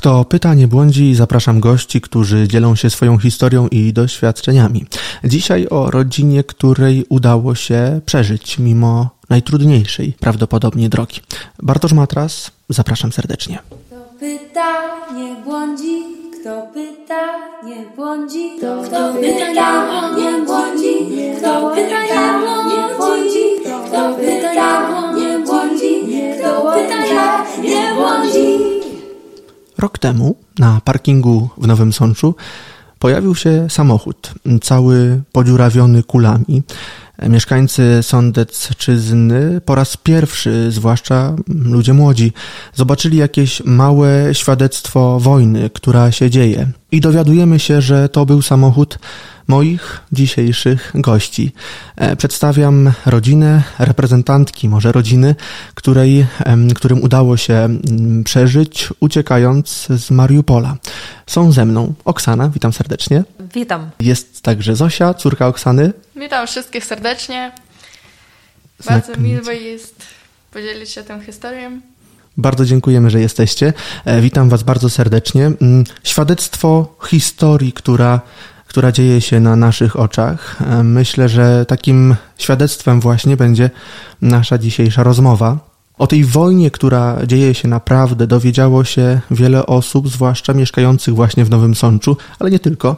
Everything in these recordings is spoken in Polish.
Kto pyta, nie błądzi, zapraszam gości, którzy dzielą się swoją historią i doświadczeniami. Dzisiaj o rodzinie, której udało się przeżyć mimo najtrudniejszej prawdopodobnie drogi. Bartosz Matras, zapraszam serdecznie. Kto pyta, nie błądzi, kto pyta, nie błądzi, kto, kto pyta, nie błądzi, kto pyta, nie błądzi, kto pyta, nie błądzi, kto pyta, nie błądzi. Rok temu na parkingu w Nowym Sączu pojawił się samochód, cały podziurawiony kulami. Mieszkańcy Sądecczyzny po raz pierwszy, zwłaszcza ludzie młodzi, zobaczyli jakieś małe świadectwo wojny, która się dzieje. I dowiadujemy się, że to był samochód moich dzisiejszych gości. E, przedstawiam rodzinę, reprezentantki może rodziny, której, którym udało się przeżyć uciekając z Mariupola. Są ze mną Oksana, witam serdecznie. Witam. Jest także Zosia, córka Oksany. Witam wszystkich serdecznie. Bardzo miło jest podzielić się tą historią. Bardzo dziękujemy, że jesteście. E, witam Was bardzo serdecznie. Mm, świadectwo historii, która która dzieje się na naszych oczach. E, myślę, że takim świadectwem właśnie będzie nasza dzisiejsza rozmowa. O tej wojnie, która dzieje się naprawdę, dowiedziało się wiele osób, zwłaszcza mieszkających właśnie w Nowym Sączu, ale nie tylko.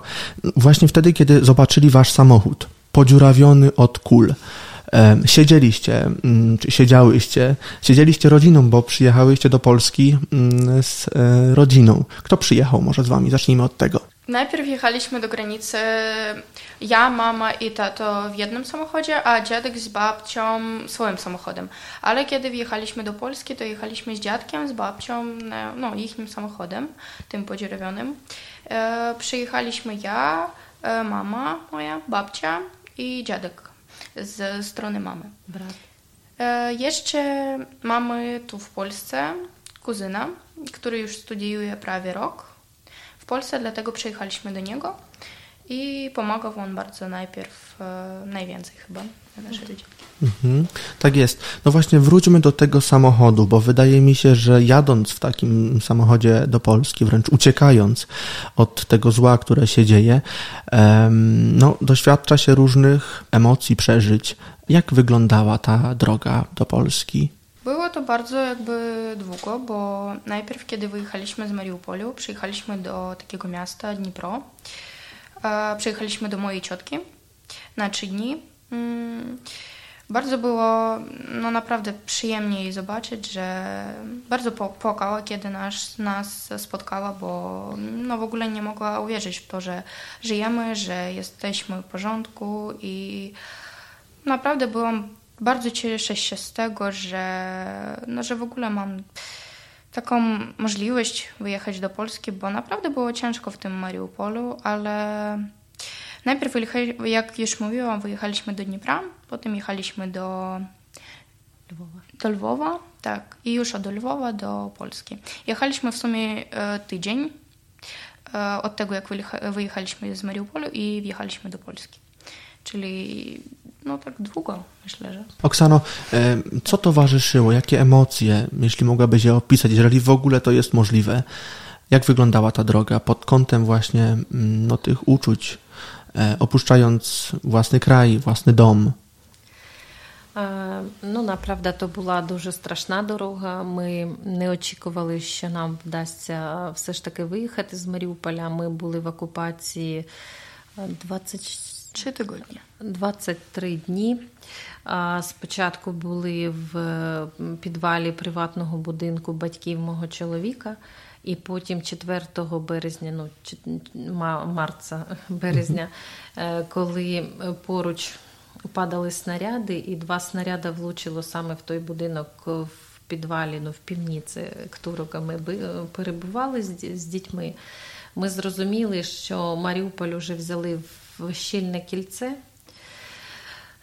Właśnie wtedy, kiedy zobaczyli wasz samochód, podziurawiony od kul. E, siedzieliście, mm, siedziałyście, siedzieliście rodziną, bo przyjechałyście do Polski mm, z e, rodziną. Kto przyjechał może z wami? Zacznijmy od tego. Najpierw jechaliśmy do granicy ja, mama i tato w jednym samochodzie, a dziadek z babcią swoim samochodem. Ale kiedy wjechaliśmy do Polski, to jechaliśmy z dziadkiem, z babcią, no, ich samochodem, tym podziurawionym. E, przyjechaliśmy ja, e, mama moja, babcia i dziadek z strony mamy. Brat. E, jeszcze mamy tu w Polsce kuzyna, który już studiuje prawie rok w Polsce, dlatego przyjechaliśmy do niego i pomagał on bardzo najpierw, e, najwięcej chyba na naszej rodzinie. Mhm, tak jest. No właśnie wróćmy do tego samochodu, bo wydaje mi się, że jadąc w takim samochodzie do Polski, wręcz uciekając od tego zła, które się dzieje, no, doświadcza się różnych emocji, przeżyć. Jak wyglądała ta droga do Polski? Było to bardzo jakby długo, bo najpierw kiedy wyjechaliśmy z Mariupolu, przyjechaliśmy do takiego miasta Dnipro. Przyjechaliśmy do mojej ciotki na trzy dni. Mm, bardzo było no naprawdę przyjemnie jej zobaczyć, że bardzo płakała, kiedy nas, nas spotkała, bo no w ogóle nie mogła uwierzyć w to, że żyjemy, że jesteśmy w porządku i naprawdę byłam bardzo cieszę się z tego, że, no, że w ogóle mam taką możliwość wyjechać do Polski, bo naprawdę było ciężko w tym Mariupolu, ale najpierw, jak już mówiłam, wyjechaliśmy do Dniepra, potem jechaliśmy do Lwowa. Do Lwowa, tak. I już od Lwowa do Polski. Jechaliśmy w sumie e, tydzień e, od tego, jak wyjechaliśmy z Mariupolu i wjechaliśmy do Polski Czyli no tak długo, myślę, że. Oksano, e, co towarzyszyło? Jakie emocje, jeśli mogłabyś je opisać, jeżeli w ogóle to jest możliwe? Jak wyglądała ta droga pod kątem właśnie mm, no, tych uczuć, e, opuszczając własny kraj, własny dom? Ну, направда, то була дуже страшна дорога. Ми не очікували, що нам вдасться все ж таки виїхати з Маріуполя. Ми були в окупації 20 Три тижні. 23 дні. Спочатку були в підвалі приватного будинку батьків мого чоловіка, і потім 4 березня, ну марця березня, коли поруч падали снаряди, і два снаряди влучило саме в той будинок в підвалі, ну в півніці Ктурока ми перебували з дітьми. Ми зрозуміли, що Маріуполь вже взяли в щільне кільце.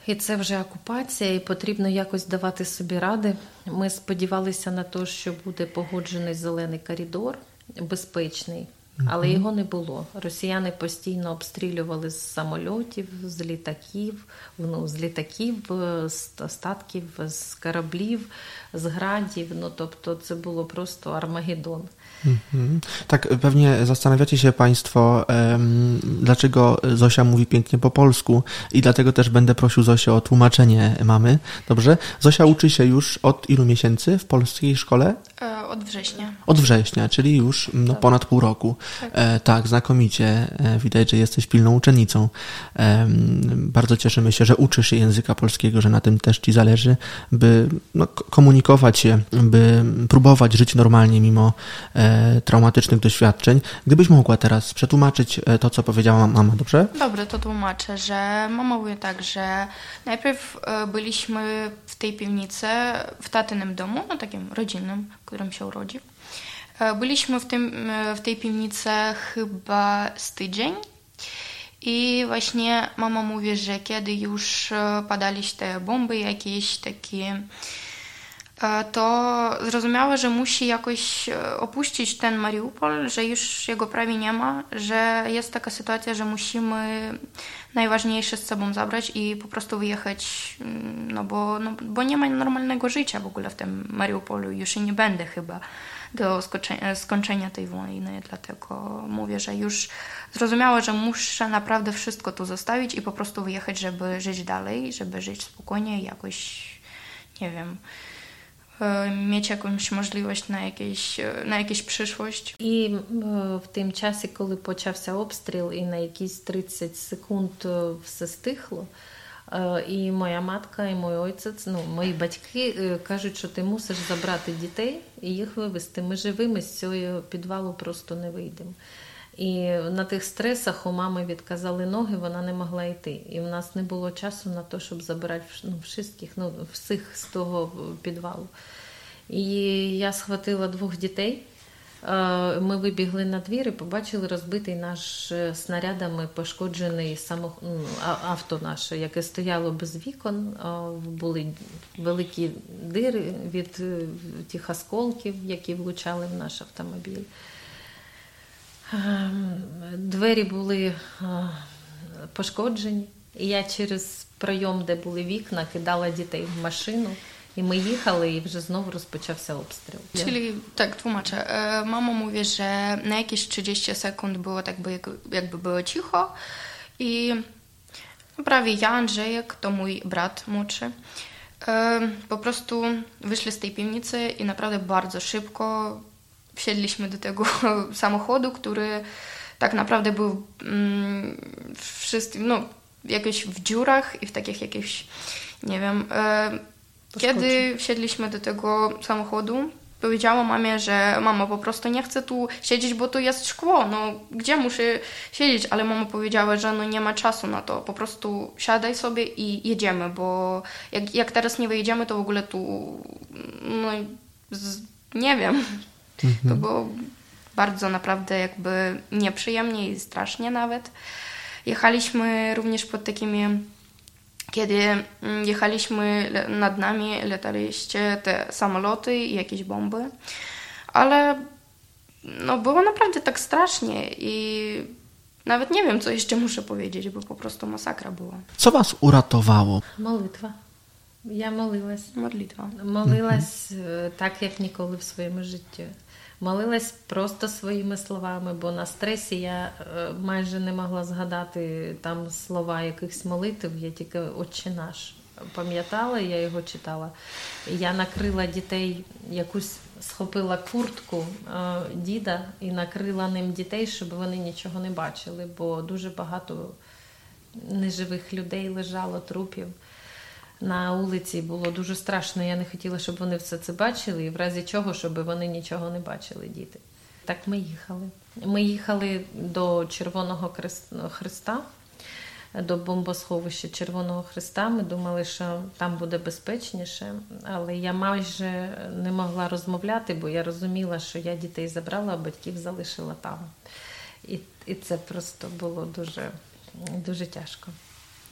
І це вже окупація, і потрібно якось давати собі ради. Ми сподівалися на те, що буде погоджений зелений коридор, безпечний. але його не було. Росіяни постійно обстрілювали з самольотів, з літаків, ну, з літаків, з остатків, з кораблів, з градів. Ну тобто, це було просто Армагеддон. Mhm. Tak, pewnie zastanawiacie się Państwo, um, dlaczego Zosia mówi pięknie po polsku i dlatego też będę prosił Zosię o tłumaczenie mamy. Dobrze? Zosia uczy się już od ilu miesięcy w polskiej szkole? E, od września. Od września, czyli już no, tak. ponad pół roku. Tak. E, tak, znakomicie. E, widać, że jesteś pilną uczennicą. E, bardzo cieszymy się, że uczysz się języka polskiego, że na tym też Ci zależy, by no, komunikować się, by próbować żyć normalnie mimo e, traumatycznych doświadczeń. Gdybyś mogła teraz przetłumaczyć e, to, co powiedziała mama, dobrze? Dobrze, to tłumaczę, że mama mówi tak, że najpierw byliśmy w tej piwnicy w tatynym domu, no takim rodzinnym, którym się urodził. E, byliśmy w, tym, e, w tej piwnicy chyba z tydzień. I właśnie mama mówi, że kiedy już e, padali te bomby jakieś takie, to zrozumiała, że musi jakoś opuścić ten Mariupol, że już jego prawie nie ma, że jest taka sytuacja, że musimy najważniejsze z sobą zabrać i po prostu wyjechać, mm, no bo, no, bo nie ma normalnego życia w ogóle w tym Mariupolu. Już i nie będę chyba do skończenia tej wojny, dlatego mówię, że już zrozumiała, że muszę naprawdę wszystko tu zostawić i po prostu wyjechać, żeby żyć dalej, żeby żyć spokojnie, jakoś, nie wiem, mieć якусь можливість на якийсь, на якусь przyszłość. І в тим часі, коли почався обстріл, і на якісь 30 секунд все стихло. І моя матка, і мій отець, ну, мої батьки кажуть, що ти мусиш забрати дітей і їх вивезти. Ми живими з цього підвалу просто не вийдемо. І на тих стресах у мами відказали ноги, вона не могла йти. І в нас не було часу на те, щоб забирати ну, всіх, ну, всіх з того підвалу. І я схватила двох дітей. Ми вибігли на двір і побачили розбитий наш снарядами пошкоджений самох... Ну, авто наше, яке стояло без вікон. Були великі дири від тих осколків, які влучали в наш автомобіль. Двері були пошкоджені, і я через пройом, де були вікна, кидала дітей в машину. І ми їхали, і вже знову розпочався обстріл. Czyli tak tłumaczę. Mama mówi, że na jakieś 30 sekund było tak by, jakby było cicho i prawie ja, Andrzejek, to mój brat młodszy, po prostu wyszli z tej piwnicy i naprawdę bardzo szybko wsiedliśmy do tego samochodu, który tak naprawdę był mm, wszyscy, no, jakieś w dziurach i w takich jakichś, nie wiem. E, kiedy wsiedliśmy do tego samochodu, powiedziała mamie, że mama po prostu nie chce tu siedzieć, bo tu jest szkło, no gdzie muszę siedzieć? Ale mama powiedziała, że no nie ma czasu na to, po prostu siadaj sobie i jedziemy, bo jak, jak teraz nie wyjedziemy, to w ogóle tu, no nie wiem, Mhm. To było bardzo naprawdę jakby nieprzyjemnie i strasznie nawet. Jechaliśmy również pod takimi kiedy mm, jechaliśmy, nad nami lataliście te samoloty i jakieś bomby, ale no było naprawdę tak strasznie i nawet nie wiem, co jeszcze muszę powiedzieć, bo po prostu masakra była. Co Was uratowało? Modlitwa. Ja modliłaś. Modlitwa. Modliłaś mhm. E, tak, jak nikogo w swoim życiu. Молилась просто своїми словами, бо на стресі я е, майже не могла згадати там слова якихось молитв, я тільки «Отче наш пам'ятала, я його читала. Я накрила дітей, якусь схопила куртку е, діда і накрила ним дітей, щоб вони нічого не бачили, бо дуже багато неживих людей лежало, трупів на вулиці було дуже страшно. Я не хотіла, щоб вони все це бачили, і в разі чого, щоб вони нічого не бачили, діти. Так ми їхали. Ми їхали до Червоного Христа, до бомбосховища Червоного Христа. Ми думали, що там буде безпечніше, але я майже не могла розмовляти, бо я розуміла, що я дітей забрала, а батьків залишила там. І і це просто було дуже, дуже tяжko.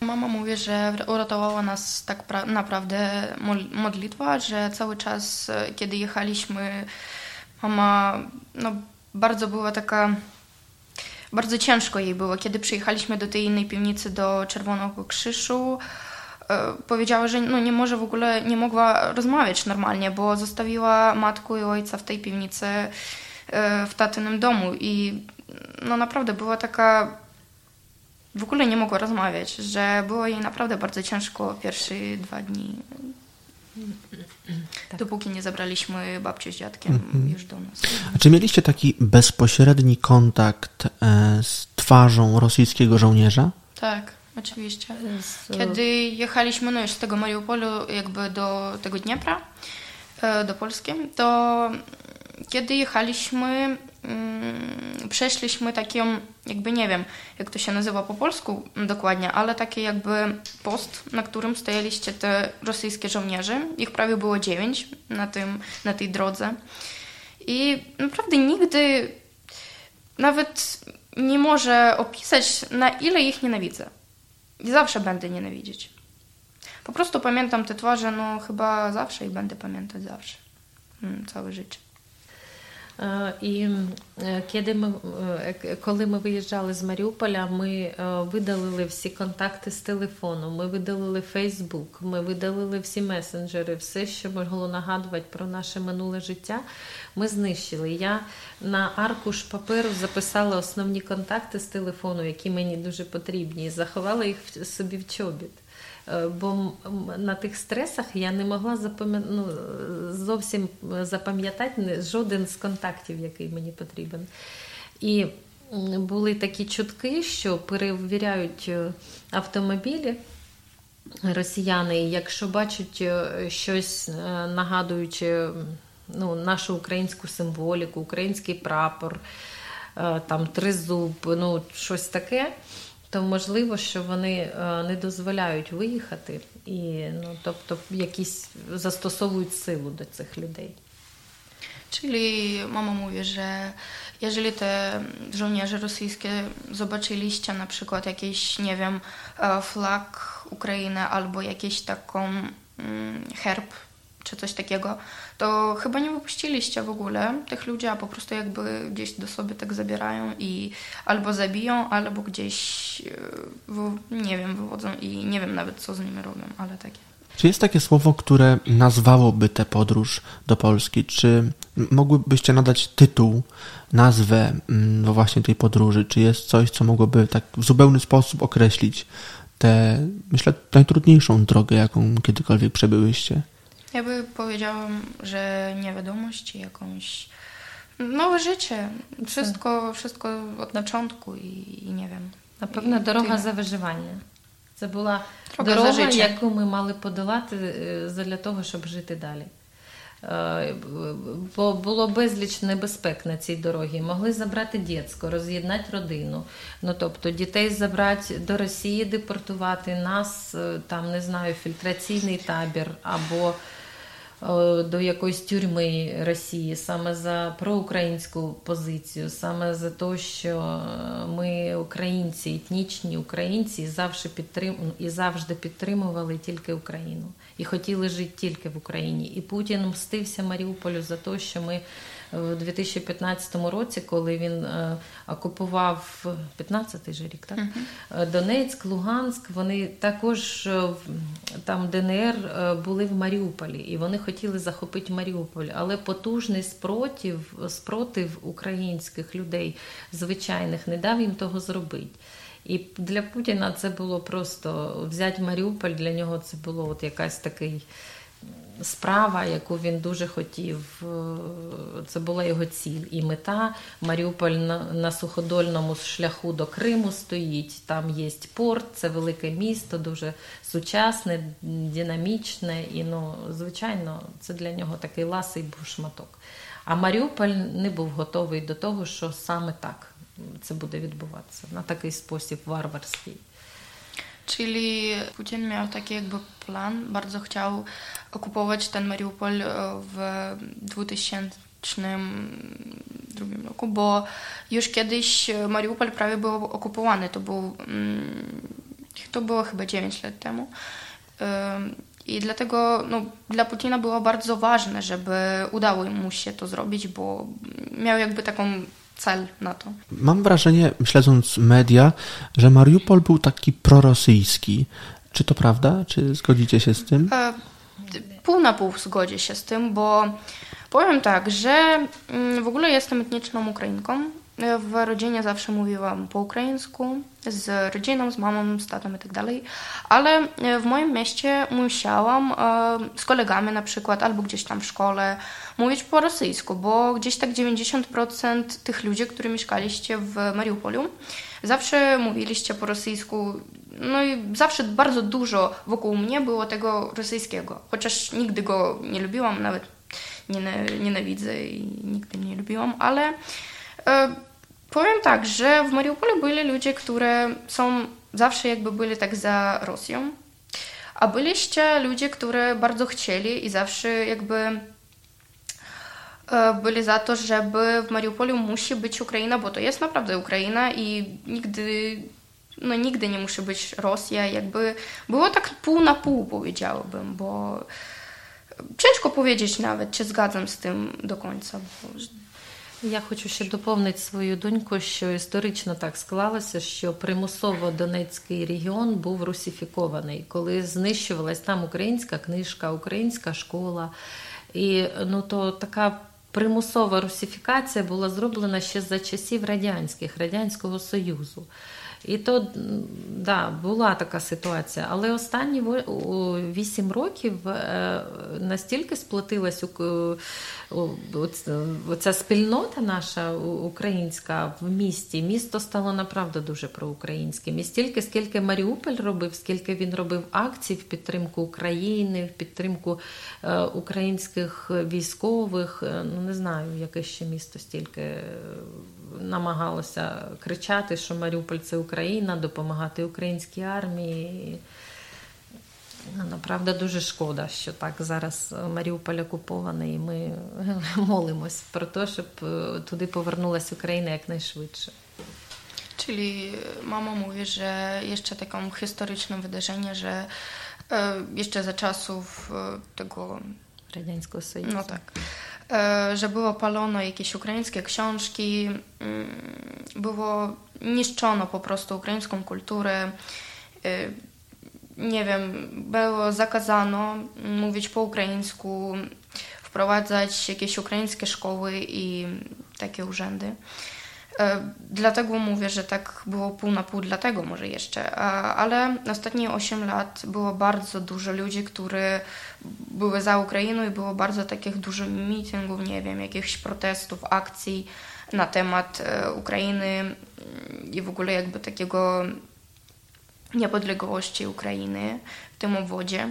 Mama mówi, że uratowała nas tak naprawdę modlitwa, że cały czas, kiedy jechaliśmy, mama no, bardzo była taka bardzo ciężko jej było. Kiedy przyjechaliśmy do tej innej piwnicy, do Czerwonego Krzyżu, e, powiedziała, że no, nie może w ogóle, nie mogła rozmawiać normalnie, bo zostawiła matkę i ojca w tej piwnicy e, w tatynym domu i no naprawdę była taka w ogóle nie mogła rozmawiać, że było jej naprawdę bardzo ciężko pierwsze dwa dni. Tak. Dopóki nie zabraliśmy babcię z dziadkiem mhm. już do nas. A czy mieliście taki bezpośredni kontakt e, z twarzą rosyjskiego żołnierza? Tak, oczywiście. Kiedy jechaliśmy no już z tego Mariupolu jakby do tego Dniepra, e, do Polski, to kiedy jechaliśmy, mm, przeszliśmy taką, jakby nie wiem, jak to się nazywa po polsku dokładnie, ale taki jakby post, na którym stajaliście te rosyjskie żołnierze. Ich prawie było dziewięć na, tym, na tej drodze. I naprawdę nigdy nawet nie może opisać, na ile ich nienawidzę. I zawsze będę nienawidzieć. Po prostu pamiętam te twarze, no chyba zawsze i będę pamiętać zawsze. Mm, całe życie. І kiedy ми, коли ми виїжджали з Маріуполя, ми видалили всі контакти з телефону, ми видалили Фейсбук, ми видалили всі месенджери, все, що могло нагадувати про наше минуле життя. Ми знищили. Я на аркуш паперу записала основні контакти з телефону, які мені дуже потрібні, і заховала їх собі в чобіт. Е, бо на тих стресах я не могла запам'я... ну, зовсім запам'ятати жоден з контактів, який мені потрібен. І були такі чутки, що перевіряють е, автомобілі. Росіяни, якщо бачать е, щось нагадуючи ну, нашу українську символіку, український прапор, там тризуб, ну, щось таке, можливо, що вони не дозволяють виїхати, ну, тобто якісь zastosowują силу. Czyli mama mówi, że jeżeli te żołnierze rosyjskie zobaczyliście na przykład jakiś, nie wiem, flag Ukrainy albo jakiś taką mm, herb czy coś takiego, to chyba nie wypuściliście w ogóle tych ludzi, a po prostu jakby gdzieś do sobie tak zabierają i albo zabiją, albo gdzieś, e, nie wiem, wywodzą i nie wiem nawet co z nimi robią, ale takie. Czy jest takie słowo, które nazwałoby tę podróż do Polski? Czy mogłybyście nadać tytuł, nazwę no właśnie tej podróży? Czy jest coś, co mogłoby tak w zupełny sposób określić tę, myślę, najtrudniejszą drogę, jaką kiedykolwiek przebyłyście? Ja by powiedziałam, że niewiadomość, jakąś nowe życie. Wszystko, wszystko od początku i, i nie wiem. Напевно, дорога за виживання. Це була дорога, дорога яку ми мали подолати для того, щоб жити далі. Бо було безліч небезпек на цій дорогі. Могли забрати дітсько, роз'єднати родину. Ну тобто дітей забрати до Росії, депортувати нас, там не знаю, фільтраційний табір або до якоїсь тюрми Росії саме за проукраїнську позицію, саме за те, що ми українці, етнічні українці, завжди підтрим... і завжди підтримували тільки Україну і хотіли жити тільки в Україні. І Путін мстився Маріуполю за те, що ми в 2015 році, коли він окупував 15-й же рік, так? Uh-huh. Донецьк, Луганськ, вони також там ДНР були в Маріуполі, і вони хотіли захопити Маріуполь, але потужний спротив, спротив українських людей, звичайних, не дав їм того зробити. І для Путіна це було просто взяти Маріуполь, для нього це було от якась такий справа, яку він дуже хотів. Це була його ціль і мета. Маріуполь на, на суходольному шляху до Криму стоїть. Там є порт, це велике місто, дуже сучасне, динамічне. І, ну, звичайно, це для нього такий ласий був шматок. А Маріуполь не був готовий до того, що саме так це буде відбуватися на такий спосіб варварський. Czyli Putin miał taki jakby plan, bardzo chciał okupować ten Mariupol w 2002 roku, bo już kiedyś Mariupol prawie był okupowany. To, był, to było chyba 9 lat temu. I dlatego no, dla Putina było bardzo ważne, żeby udało mu się to zrobić, bo miał jakby taką cel na to. Mam wrażenie, śledząc media, że Mariupol był taki prorosyjski. Czy to prawda? Czy zgodzicie się z tym? E, pół na pół zgodzę się z tym, bo powiem tak, że mm, w ogóle jestem etniczną Ukrainką. W rodzinie zawsze mówiłam po ukraińsku, z rodziną, z mamą, z tatą i tak dalej, ale w moim mieście musiałam e, z kolegami na przykład, albo gdzieś tam w szkole, mówić po rosyjsku, bo gdzieś tak 90% tych ludzi, którzy mieszkaliście w Mariupolu, zawsze mówiliście po rosyjsku, no i zawsze bardzo dużo wokół mnie było tego rosyjskiego, chociaż nigdy go nie lubiłam, nawet nienawidzę i nigdy nie lubiłam, ale e, E, powiem tak, że w Mariupolu byli ludzie, które są zawsze jakby byli tak za Rosją, a byli jeszcze ludzie, które bardzo chcieli i zawsze jakby e, byli za to, żeby w Mariupolu musi być Ukraina, bo to jest naprawdę Ukraina i nigdy, no nigdy nie musi być Rosja. Jakby było tak pół na pół powiedziałabym, bo ciężko powiedzieć nawet, czy zgadzam z tym do końca. Bo... Я хочу ще доповнити свою доньку, що історично так склалося, що примусово Донецький регіон був русифікований, коли знищувалась там українська книжка, українська школа. І ну то така примусова русифікація була зроблена ще за часів радянських Радянського Союзу. І то да, була така ситуація. Але останні вісім років е, настільки сплотилась оця спільнота наша українська в місті. Місто стало направду дуже проукраїнським. І стільки, скільки Маріуполь робив, скільки він робив акцій в підтримку України, в підтримку е, українських військових. Е, ну не знаю, яке ще місто стільки намагалося кричати, що Маріуполь це Україна, допомагати українській армії. Направда дуже шкода, що так зараз Маріуполь окупований, і ми молимось про те, щоб туди повернулася Україна якнайшвидше. Czyli mama mówi, że jeszcze taką historyczne wydarzenie, że jeszcze za czasów tego Радянського Союзу. No tak. Że było palono jakieś ukraińskie książki, było niszczono po prostu ukraińską kulturę. Nie wiem, było zakazano mówić po ukraińsku, wprowadzać jakieś ukraińskie szkoły i takie urzędy. Dlatego mówię, że tak było pół na pół, dlatego może jeszcze. Ale ostatnie 8 lat było bardzo dużo ludzi, którzy były za Ukrainą i było bardzo takich dużo mitingów, nie wiem, jakichś protestów, akcji na temat Ukrainy i w ogóle jakby takiego niepodległości Ukrainy w tym obwodzie.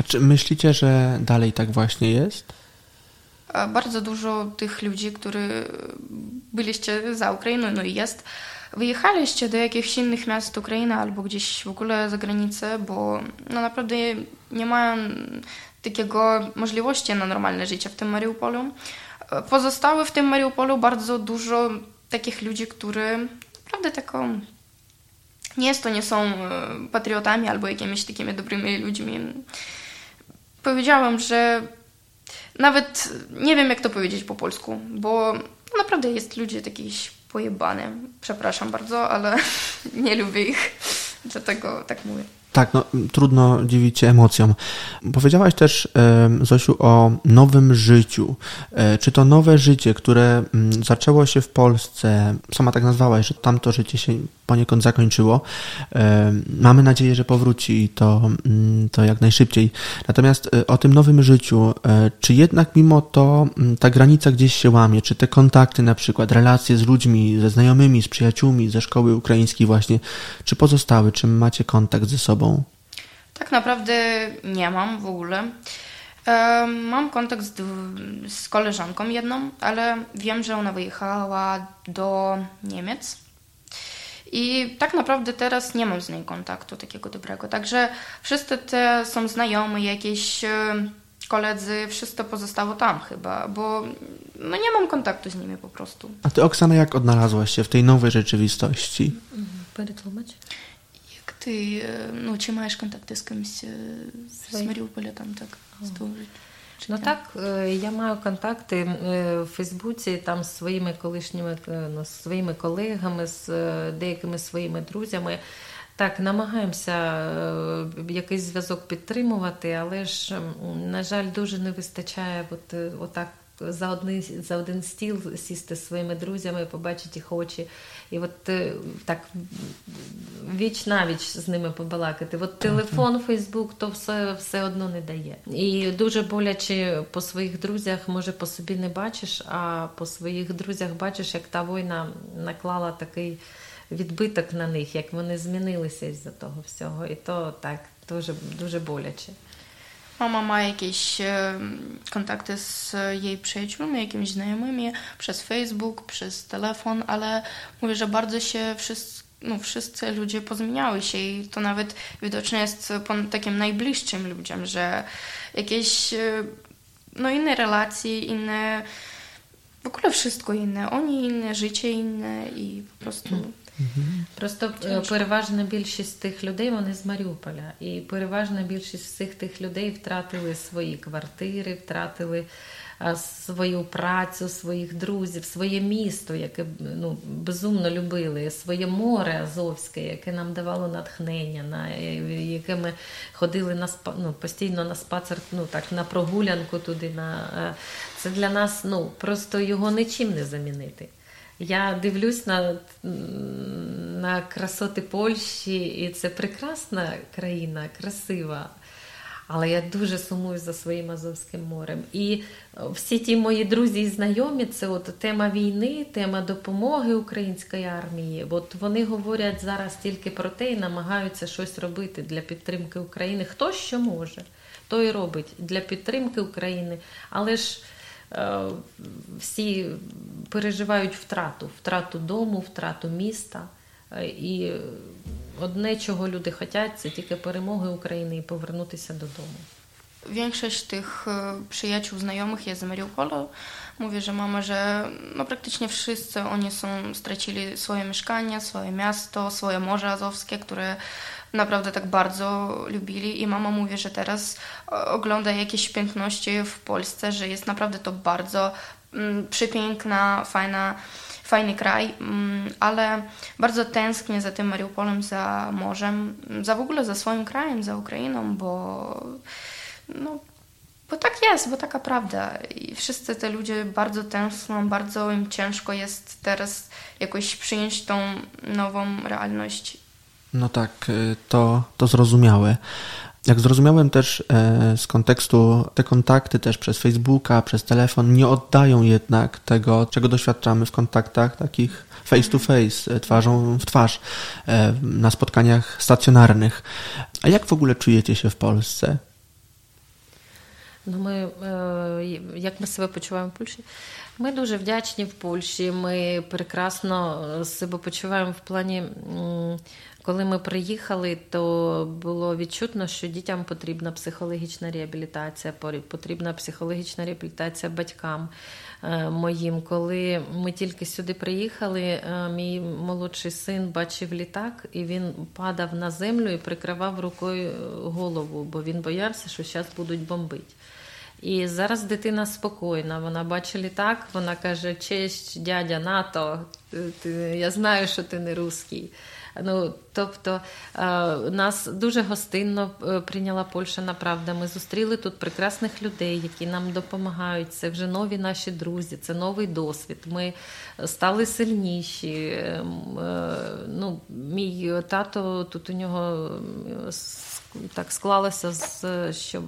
A czy myślicie, że dalej tak właśnie jest? Bardzo dużo tych ludzi, którzy byliście za Ukrainą, no i jest, wyjechaliście do jakichś innych miast Ukrainy albo gdzieś w ogóle za granicę, bo no naprawdę nie mają takiego możliwości na normalne życie w tym Mariupolu. Pozostały w tym Mariupolu bardzo dużo takich ludzi, którzy naprawdę taką nie jest to nie są patriotami albo jakimiś takimi dobrymi ludźmi. Powiedziałam, że nawet nie wiem, jak to powiedzieć po polsku, bo naprawdę jest ludzie jakiś pojebane. Przepraszam bardzo, ale nie lubię ich, dlatego tak mówię. Tak, no, trudno dziwić się emocjom. Powiedziałaś też, Zosiu, o nowym życiu. E, czy to nowe życie, które mm, zaczęło się w Polsce, sama tak nazwałaś, że tamto życie się poniekąd zakończyło. Mamy nadzieję, że powróci to, mm, to jak najszybciej. Natomiast e, o tym nowym życiu, e, czy jednak mimo to mm, ta granica gdzieś się łamie, czy te kontakty na przykład, relacje z ludźmi, ze znajomymi, z przyjaciółmi ze szkoły ukraińskiej właśnie, czy pozostały, czy macie kontakt ze sobą? sobą? Tak naprawdę nie mam w ogóle. E, mam kontakt z, z, koleżanką jedną, ale wiem, że ona wyjechała do Niemiec. I tak naprawdę teraz nie mam z niej kontaktu takiego dobrego. Także wszyscy te są znajomi, jakieś e, koledzy, wszystko pozostało tam chyba, bo no nie mam kontaktu z nimi po prostu. A ty, Oksana, jak odnalazłaś się w tej nowej rzeczywistości? Mhm, Porytłumaczyć? Ty, e, no czy masz kontakty z kimś e, z Mariupola tam, tak? Ну так, я маю контакти в Фейсбуці там з своїми колишніми ну, своїми колегами, з деякими своїми друзями. Так, намагаємося якийсь зв'язок підтримувати, але ж, на жаль, дуже не вистачає от, отак за один, за один стіл сісти з своїми друзями, побачити їх очі. І от так віч навіч з ними побалакати. От телефон, Фейсбук, то все все одно не дає. І дуже боляче по своїх друзях, може, по собі не бачиш, а по своїх друзях бачиш, як та війна наклала такий відбиток на них, як вони змінилися із-за того всього. І то так дуже, дуже боляче. Mama ma jakieś kontakty z jej przyjaciółmi, jakimiś znajomymi przez Facebook, przez telefon, ale mówię, że bardzo się wszyscy, no, wszyscy ludzie pozmieniały się i to nawet widoczne jest po takim najbliższym ludziom, że jakieś no, inne relacje, inne w ogóle wszystko inne. Oni inne, życie inne i po prostu Просто Тяжко. переважна більшість тих людей вони з Маріуполя, і переважна більшість всіх тих людей втратили свої квартири, втратили свою працю, своїх друзів, своє місто, яке ну, безумно любили, своє море Азовське, яке нам давало натхнення, на яке ми ходили на ну, постійно на спацер, ну так на прогулянку туди. На це для нас ну просто його нічим не замінити. Я дивлюсь на на красоти Польщі, і це прекрасна країна, красива. Але я дуже сумую за своїм Азовським морем. І всі ті мої друзі і знайомі, це от тема війни, тема допомоги української армії. От вони говорять зараз тільки про те і намагаються щось робити для підтримки України. Хто що може, той робить для підтримки України. Але ж всі переживають втрату, втрату дому, втрату міста. І одне, czego ludzie хочуть, це тільки перемоги України і повернутися додому. Większość tych przyjaciół, znajomych jest z Mariupolu. Mówię, że mama, że no praktycznie wszyscy oni są, stracili swoje mieszkania, swoje miasto, swoje Morze Azowskie, które naprawdę tak bardzo lubili. I mama mówi, że teraz ogląda jakieś piękności w Polsce, że jest naprawdę to bardzo mm, przepiękna, fajna, fajny kraj, mm, ale bardzo tęsknię za tym Mariupolem, za morzem, za w ogóle za swoim krajem, za Ukrainą, bo no, bo tak jest, bo taka prawda. I wszyscy te ludzie bardzo tęsknią, bardzo im ciężko jest teraz jakoś przyjąć tą nową realność no tak, y, to, to zrozumiałe. Jak zrozumiałem też e, z kontekstu, te kontakty też przez Facebooka, przez telefon nie oddają jednak tego, czego doświadczamy w kontaktach takich face to face, e, twarzą w twarz, e, na spotkaniach stacjonarnych. A jak w ogóle czujecie się w Polsce? Ну, ми, Як ми себе почуваємо в Польщі? Ми дуже вдячні в Польщі. Ми прекрасно себе почуваємо в плані Коли ми приїхали, то було відчутно, що дітям потрібна психологічна реабілітація, потрібна психологічна реабілітація батькам моїм. Коли ми тільки сюди приїхали, мій молодший син бачив літак, і він падав на землю і прикривав рукою голову, бо він боявся, що зараз будуть бомбити. І зараз дитина спокійна, вона бачить літак, вона каже: честь, дядя НАТО, я знаю, що ти не русський. Ну, Тобто нас дуже гостинно прийняла Польща направда. Ми зустріли тут прекрасних людей, які нам допомагають. Це вже нові наші друзі, це новий досвід. Ми стали сильніші. Ну, Мій тато тут у нього так склалося, що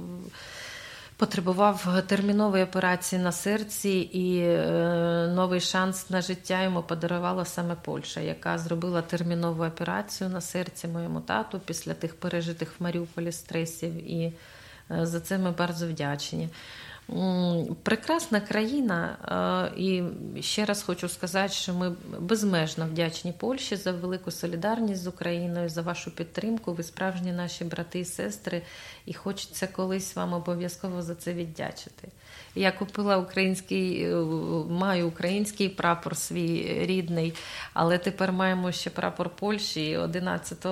потребував термінової операції на серці, і е, новий шанс на життя йому подарувала саме Польща, яка зробила термінову операцію на серці моєму тату після тих пережитих в Маріуполі стресів. І е, за це ми дуже вдячні. Прекрасна країна, і ще раз хочу сказати, що ми безмежно вдячні Польщі за велику солідарність з Україною, за вашу підтримку. Ви справжні наші брати і сестри, і хочеться колись вам обов'язково за це віддячити. Я купила український, маю український прапор свій рідний, Але тепер маємо ще прапор Польщі. 11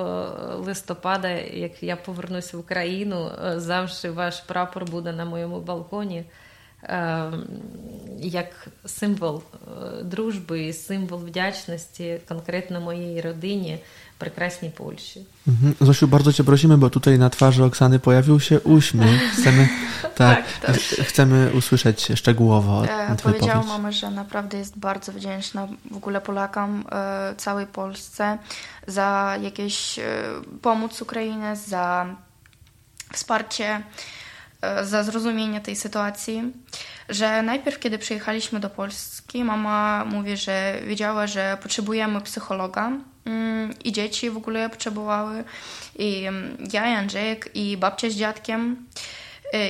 листопада, як я повернусь в Україну, завжди ваш прапор буде на моєму балконі. Як символ дружби і символ вдячності конкретно моєї родині, прекрасній Polsce. Mhm. Zosiu, bardzo Cię prosimy, bo tutaj na twarzy Oksany pojawił się uśmiech. Chcemy, tak, tak chcemy usłyszeć szczegółowo e, Powiedziała mama, że naprawdę jest bardzo wdzięczna w ogóle Polakom, e, całej Polsce za jakieś e, pomoc Ukrainie, za wsparcie, e, za zrozumienie tej sytuacji. Że najpierw, kiedy przyjechaliśmy do Polski, mama mówi, że wiedziała, że potrzebujemy psychologa, i dzieci w ogóle potrzebowały. I ja, i Andrzejek, i babcia z dziadkiem,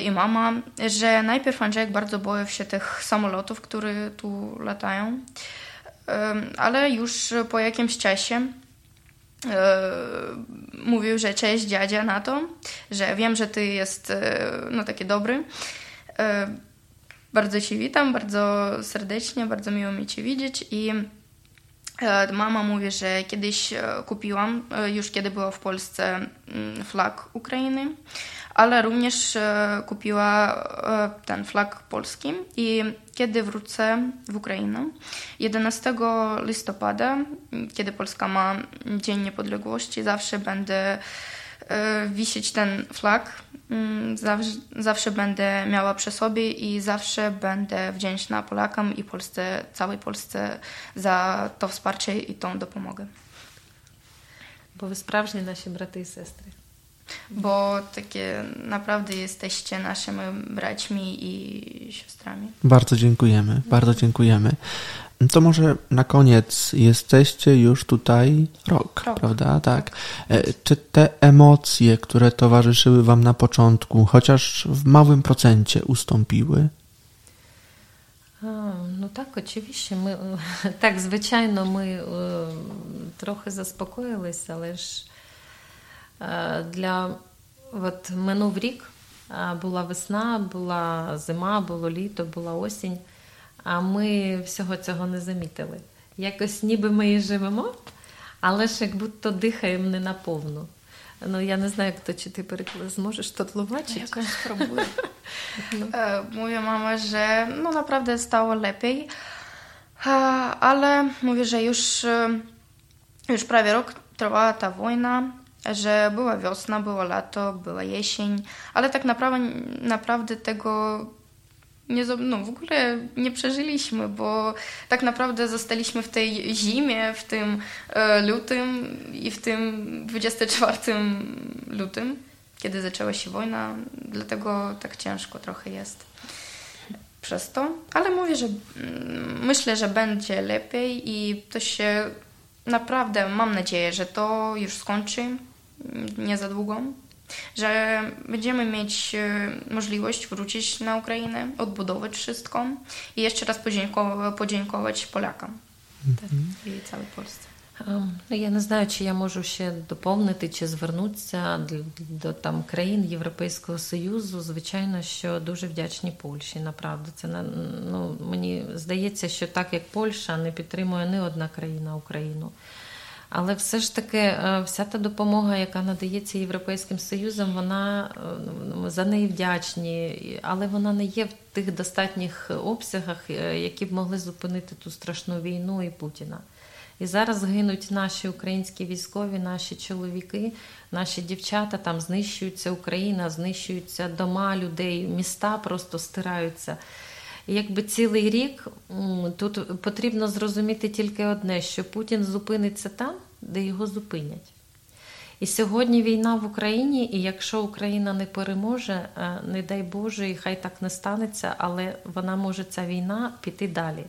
i mama, że najpierw Andrzejek bardzo boił się tych samolotów, które tu latają, ale już po jakimś czasie mówił, że cześć dziadzia na to, że wiem, że ty jest no taki dobry. Bardzo ci witam, bardzo serdecznie, bardzo miło mi cię widzieć i Mama mówi, że kiedyś kupiłam, już kiedy była w Polsce, flag Ukrainy, ale również e, kupiła e, ten flag polski i kiedy wrócę w Ukrainę 11 listopada, kiedy Polska ma Dzień Niepodległości, zawsze będę e, wisieć ten flag. Mm, zawsze, zawsze, będę miała przy sobie i zawsze będę wdzięczna Polakom i Polsce, całej Polsce za to wsparcie i tą dopomogę. Bo wy sprawdźnie nasi braty i sestry Bo takie naprawdę jesteście naszymi braćmi i siostrami. Bardzo dziękujemy, bardzo dziękujemy. To może na koniec jesteście już tutaj rok, rok, prawda? Tak. E, czy te emocje, które towarzyszyły Wam na początku, chociaż w małym procencie ustąpiły? А, ну так, очевидно, ми так, звичайно, ми трохи заспокоїлися, але ж для от минув рік була весна, була зима, було літо, була осінь. А ми всього цього не замітили. Якось ніби ми і живемо, але ж як будто дихаємо не наповну. Ну, я не знаю, як чи ти переклад зможеш to tlumaczyć? Jakoś spróbuję. no. Mówię mama, że no naprawdę stało lepiej, ale mówię, że już, już prawie rok trwała ta wojna, że była wiosna, było lato, była jesień, ale tak naprawdę, naprawdę tego nie, no, w ogóle nie przeżyliśmy, bo tak naprawdę zostaliśmy w tej zimie, w tym e, lutym i w tym 24 lutym, kiedy zaczęła się wojna, dlatego tak ciężko trochę jest przez to. Ale mówię, że mm, myślę, że będzie lepiej i to się naprawdę, mam nadzieję, że to już skończy nie za długo że będziemy mieć e, możliwość wrócić na Ukrainę, odbudować wszystko i jeszcze raz podziękować, podziękować Polakom mhm. і całej Polsce. Я не знаю, чи я можу ще доповнити чи звернутися до, до там країн Європейського Союзу. Звичайно, що дуже вдячні Польщі. Направду, це ну, мені здається, що так як Польща не підтримує не одна країна Україну. Але все ж таки, е, вся та допомога, яка надається Європейським Союзом, вона е, за неї вдячні, але вона не є в тих достатніх обсягах, е, які б могли зупинити ту страшну війну і Путіна. І зараз гинуть наші українські військові, наші чоловіки, наші дівчата, там знищується Україна, знищуються дома людей, міста просто стираються. Якби цілий рік тут потрібно зрозуміти тільки одне: що Путін зупиниться там, де його зупинять. І сьогодні війна в Україні, і якщо Україна не переможе, е, не дай Боже, і хай так не станеться, але вона може ця війна піти далі.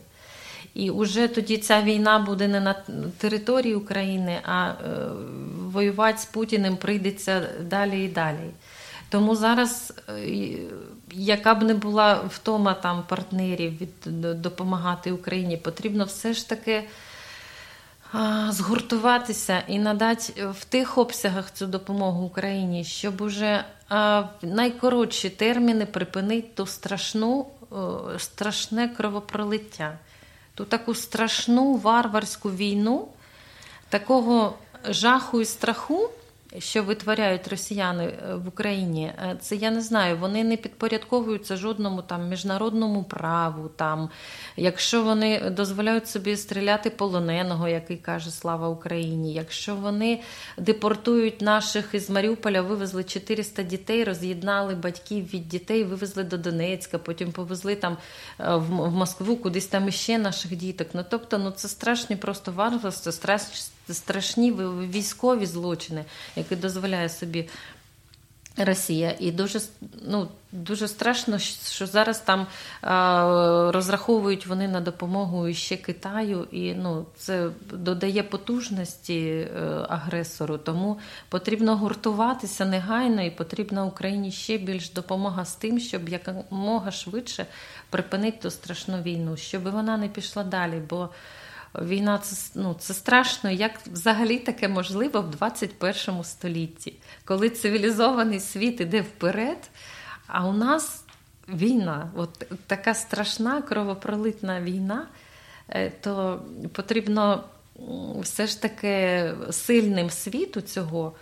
І вже тоді ця війна буде не на території України, а е, воювати з Путіним прийдеться далі і далі. Тому зараз, е, яка б не була втома там партнерів від допомагати Україні, потрібно все ж таки згуртуватися і надати в тих обсягах цю допомогу Україні, щоб уже в найкоротші терміни припинити ту страшну, страшне кровопролиття. ту таку страшну варварську війну, такого жаху і страху що витворяють росіяни е, в Україні, е, це я не знаю. Вони не підпорядковуються жодному там міжнародному праву. Там, Якщо вони дозволяють собі стріляти полоненого, який каже Слава Україні, якщо вони депортують наших із Маріуполя, вивезли 400 дітей, роз'єднали батьків від дітей, вивезли до Донецька, потім повезли там е, в Москву, кудись там іще наших діток. Ну тобто, ну це страшні просто варварство, страшні страшні військові злочини, які дозволяє собі Росія. І дуже ну, дуже страшно, що зараз там а, розраховують вони на допомогу ще Китаю, і ну, це додає потужності е, агресору. Тому потрібно гуртуватися негайно, і потрібна Україні ще більш допомога з тим, щоб якомога швидше припинити ту страшну війну, щоб вона не пішла далі. бо Війна це ну, це страшно. Як взагалі таке можливо в 21 столітті, коли цивілізований світ іде вперед, а у нас війна, от така страшна кровопролитна війна, е, то потрібно все ж таки сильним світу цього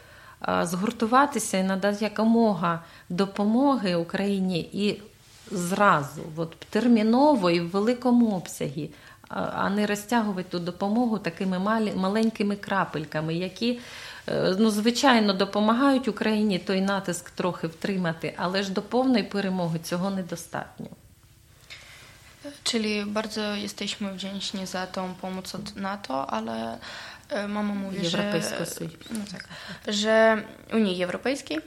згуртуватися і надати якомога допомоги Україні і зразу, от терміново і в великому обсягі а не розтягувати ту допомогу такими маленькими крапельками, які, е, ну, звичайно, допомагають Україні той натиск трохи втримати, ale ж до повної перемоги цього недостатньо. Czyli bardzo jesteśmy wdzięczni za tą pomoc od NATO, ale mama mówi, że, no tak, że Unii Europejskiej,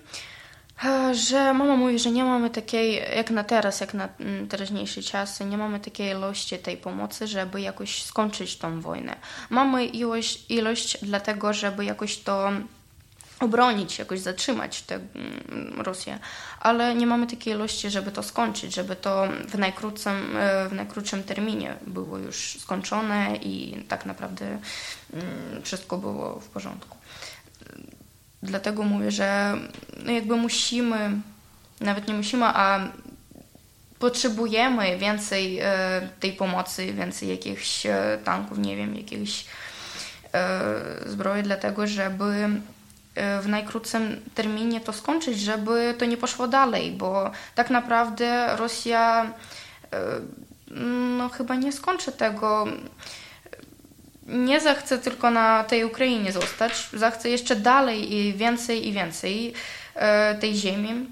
że mama mówi, że nie mamy takiej, jak na teraz, jak na teraźniejsze czasy, nie mamy takiej ilości tej pomocy, żeby jakoś skończyć tą wojnę. Mamy ilość, ilość dlatego, żeby jakoś to obronić, jakoś zatrzymać tę Rosję, ale nie mamy takiej ilości, żeby to skończyć, żeby to w najkrótszym, w najkrótszym terminie było już skończone i tak naprawdę wszystko było w porządku. Dlatego mówię, że no jakby musimy, nawet nie musimy, a potrzebujemy więcej e, tej pomocy, więcej jakichś e, tanków, nie wiem, jakichś e, zbroi, dlatego żeby w najkrótszym terminie to skończyć, żeby to nie poszło dalej, bo tak naprawdę Rosja no chyba nie skończy tego nie zachce tylko na tej Ukrainie zostać, zachce jeszcze dalej i więcej i więcej e, tej ziemi.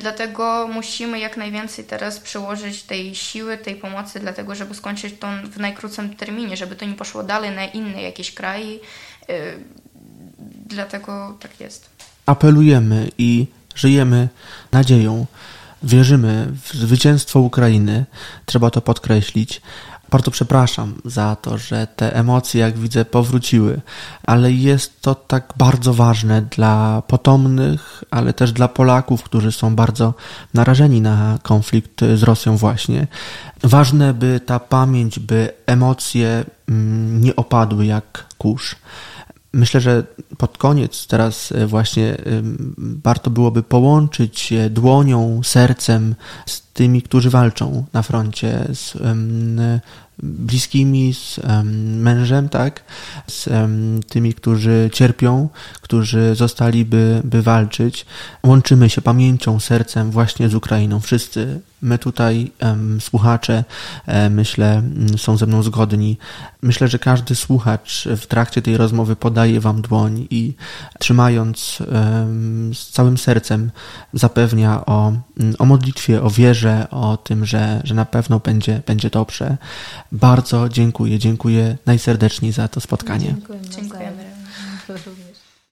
Dlatego musimy jak najwięcej teraz przyłożyć tej siły, tej pomocy, dlatego żeby skończyć to w najkrótszym terminie, żeby to nie poszło dalej na inne jakieś kraje. Dlatego tak jest. Apelujemy i żyjemy nadzieją. Wierzymy w zwycięstwo Ukrainy, trzeba to podkreślić, bardzo przepraszam za to, że te emocje, jak widzę, powróciły, ale jest to tak bardzo ważne dla potomnych, ale też dla Polaków, którzy są bardzo narażeni na konflikt z Rosją, właśnie. Ważne, by ta pamięć, by emocje mm, nie opadły jak kurz. Myślę, że pod koniec teraz e, właśnie warto byłoby połączyć dłonią, sercem z tymi, którzy walczą na froncie, z bliskimi, z mężem, tak, z tymi, którzy cierpią, którzy zostaliby by walczyć. Łączymy się pamięcią, sercem właśnie z Ukrainą. Wszyscy my tutaj, słuchacze, e, myślę, są ze mną zgodni. Myślę, że każdy słuchacz w trakcie tej rozmowy podaje Wam dłoń i trzymając z całym sercem zapewnia o, o modlitwie, o wierze, o tym, że, że na pewno będzie, będzie dobrze. Bardzo dziękuję, dziękuję najserdeczniej za to spotkanie. Dziękujemy. Dziękujemy.